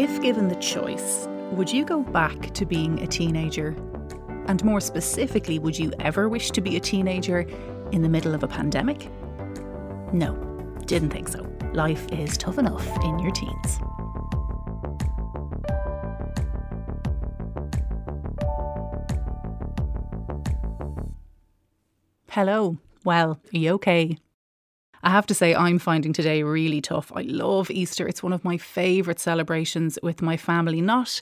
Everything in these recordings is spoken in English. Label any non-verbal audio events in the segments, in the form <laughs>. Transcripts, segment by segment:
If given the choice, would you go back to being a teenager? And more specifically, would you ever wish to be a teenager in the middle of a pandemic? No, didn't think so. Life is tough enough in your teens. Hello. Well, are you okay? I have to say, I'm finding today really tough. I love Easter. It's one of my favourite celebrations with my family. Not,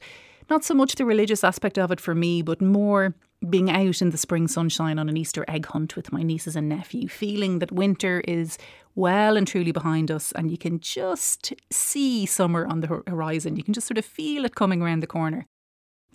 not so much the religious aspect of it for me, but more being out in the spring sunshine on an Easter egg hunt with my nieces and nephew, feeling that winter is well and truly behind us and you can just see summer on the horizon. You can just sort of feel it coming around the corner.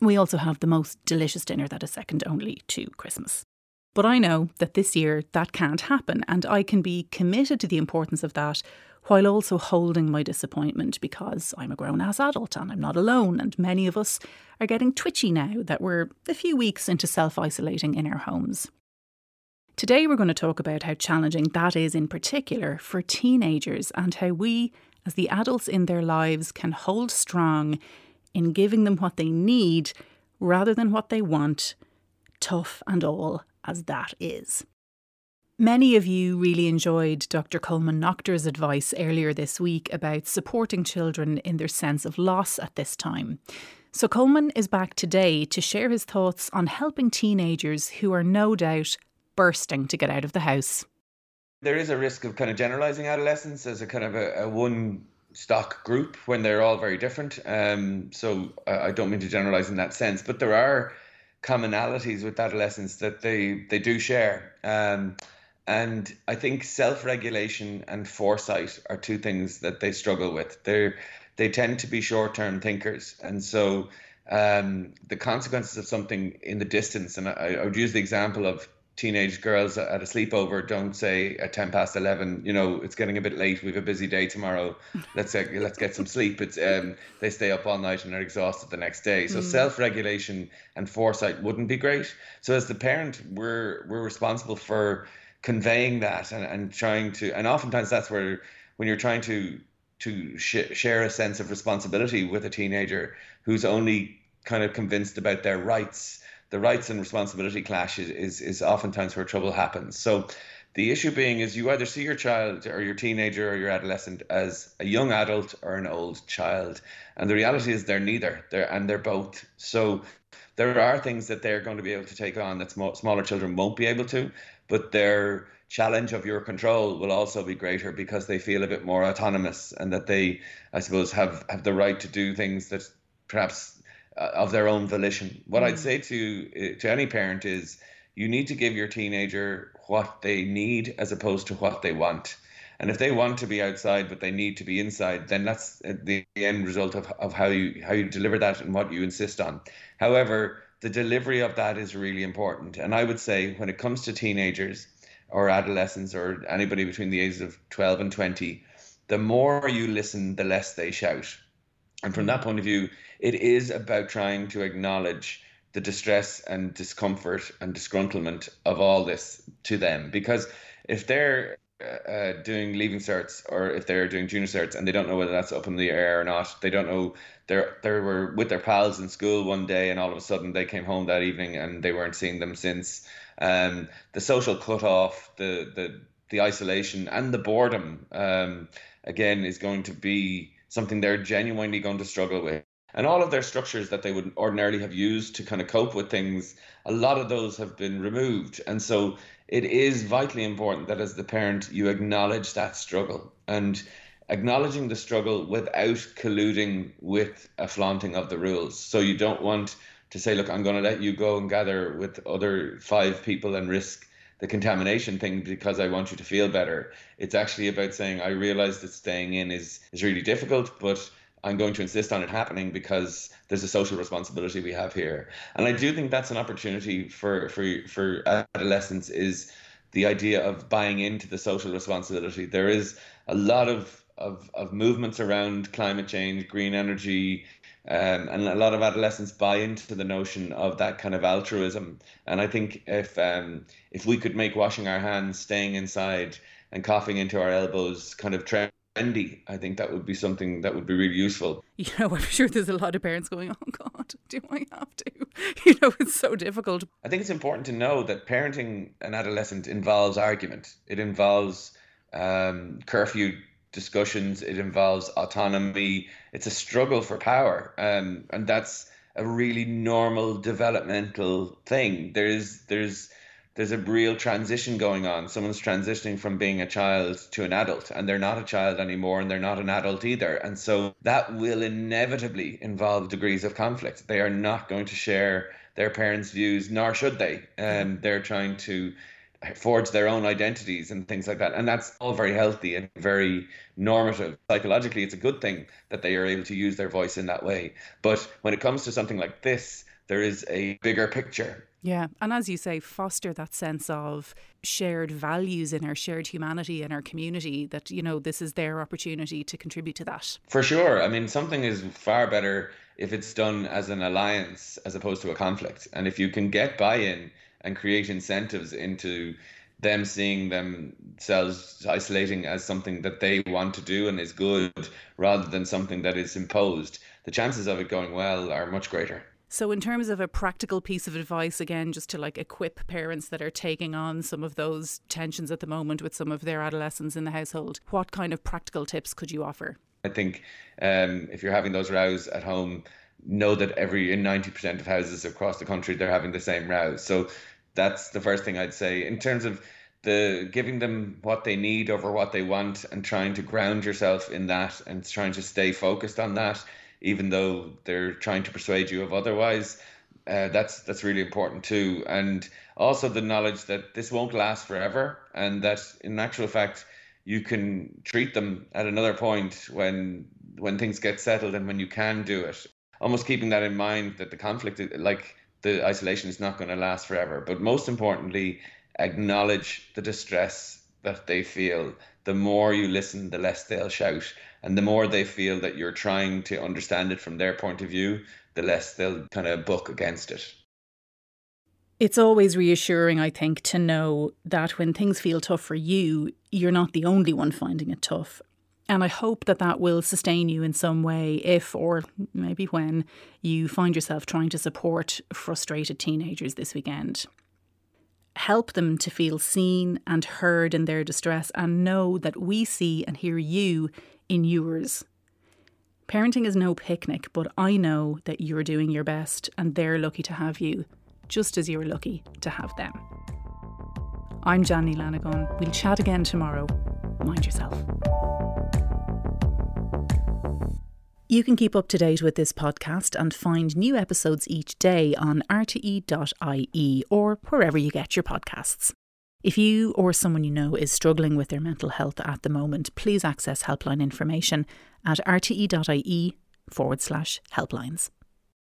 We also have the most delicious dinner that is second only to Christmas. But I know that this year that can't happen, and I can be committed to the importance of that while also holding my disappointment because I'm a grown ass adult and I'm not alone, and many of us are getting twitchy now that we're a few weeks into self isolating in our homes. Today, we're going to talk about how challenging that is in particular for teenagers and how we, as the adults in their lives, can hold strong in giving them what they need rather than what they want, tough and all as that is. Many of you really enjoyed Dr. Colman Noctor's advice earlier this week about supporting children in their sense of loss at this time. So, Colman is back today to share his thoughts on helping teenagers who are no doubt bursting to get out of the house. There is a risk of kind of generalizing adolescence as a kind of a, a one stock group when they're all very different. Um, so, I don't mean to generalize in that sense, but there are commonalities with adolescents that they they do share. Um, and I think self-regulation and foresight are two things that they struggle with. They they tend to be short-term thinkers, and so um, the consequences of something in the distance. And I, I would use the example of teenage girls at a sleepover don't say at 10 past 11 you know it's getting a bit late we have a busy day tomorrow <laughs> let's uh, let's get some sleep. It's um they stay up all night and are exhausted the next day. So mm. self-regulation and foresight wouldn't be great. So as the parent we're we're responsible for conveying that and, and trying to and oftentimes that's where when you're trying to to sh- share a sense of responsibility with a teenager who's only kind of convinced about their rights the rights and responsibility clash is, is, is oftentimes where trouble happens. So the issue being is you either see your child or your teenager or your adolescent as a young adult or an old child. And the reality is they're neither. They're and they're both. So there are things that they're going to be able to take on that small, smaller children won't be able to, but their challenge of your control will also be greater because they feel a bit more autonomous and that they, I suppose, have, have the right to do things that perhaps uh, of their own volition. What mm. I'd say to uh, to any parent is you need to give your teenager what they need as opposed to what they want. And if they want to be outside but they need to be inside, then that's uh, the end result of, of how you how you deliver that and what you insist on. However, the delivery of that is really important. And I would say when it comes to teenagers or adolescents or anybody between the ages of 12 and 20, the more you listen, the less they shout. And from that point of view, it is about trying to acknowledge the distress and discomfort and disgruntlement of all this to them. Because if they're uh, uh, doing leaving certs or if they're doing junior certs and they don't know whether that's up in the air or not, they don't know they're they were with their pals in school one day and all of a sudden they came home that evening and they weren't seeing them since. Um, the social cut off, the the the isolation and the boredom um, again is going to be something they're genuinely going to struggle with. And all of their structures that they would ordinarily have used to kind of cope with things, a lot of those have been removed. And so it is vitally important that as the parent, you acknowledge that struggle and acknowledging the struggle without colluding with a flaunting of the rules. So you don't want to say, look, I'm going to let you go and gather with other five people and risk the contamination thing because I want you to feel better. It's actually about saying I realize that staying in is is really difficult, but I'm going to insist on it happening because there's a social responsibility we have here. And I do think that's an opportunity for for for adolescents is the idea of buying into the social responsibility. There is a lot of of, of movements around climate change, green energy, um, and a lot of adolescents buy into the notion of that kind of altruism. And I think if um, if we could make washing our hands, staying inside, and coughing into our elbows kind of trend friendly. I think that would be something that would be really useful. <laughs> You know, I'm sure there's a lot of parents going, "Oh God, do I have to?" <laughs> You know, it's so difficult. I think it's important to know that parenting an adolescent involves argument. It involves um, curfew discussions. It involves autonomy. It's a struggle for power, um, and that's a really normal developmental thing. There's there's there's a real transition going on. Someone's transitioning from being a child to an adult, and they're not a child anymore, and they're not an adult either. And so that will inevitably involve degrees of conflict. They are not going to share their parents' views, nor should they. And um, they're trying to forge their own identities and things like that. And that's all very healthy and very normative. Psychologically, it's a good thing that they are able to use their voice in that way. But when it comes to something like this, there is a bigger picture. Yeah. And as you say, foster that sense of shared values in our shared humanity in our community that, you know, this is their opportunity to contribute to that. For sure. I mean, something is far better if it's done as an alliance as opposed to a conflict. And if you can get buy in and create incentives into them seeing themselves isolating as something that they want to do and is good rather than something that is imposed, the chances of it going well are much greater. So, in terms of a practical piece of advice, again, just to like equip parents that are taking on some of those tensions at the moment with some of their adolescents in the household, what kind of practical tips could you offer? I think um, if you're having those rows at home, know that every in 90% of houses across the country they're having the same rows. So that's the first thing I'd say. In terms of the giving them what they need over what they want and trying to ground yourself in that and trying to stay focused on that even though they're trying to persuade you of otherwise uh, that's that's really important too. And also the knowledge that this won't last forever and that in actual fact you can treat them at another point when when things get settled and when you can do it almost keeping that in mind that the conflict like the isolation is not going to last forever. But most importantly, acknowledge the distress that they feel. The more you listen, the less they'll shout. And the more they feel that you're trying to understand it from their point of view, the less they'll kind of buck against it. It's always reassuring, I think, to know that when things feel tough for you, you're not the only one finding it tough. And I hope that that will sustain you in some way if, or maybe when, you find yourself trying to support frustrated teenagers this weekend. Help them to feel seen and heard in their distress and know that we see and hear you in yours. Parenting is no picnic, but I know that you're doing your best and they're lucky to have you, just as you're lucky to have them. I'm Janny Lanigan. We'll chat again tomorrow. Mind yourself. You can keep up to date with this podcast and find new episodes each day on rte.ie or wherever you get your podcasts. If you or someone you know is struggling with their mental health at the moment, please access helpline information at rte.ie forward slash helplines.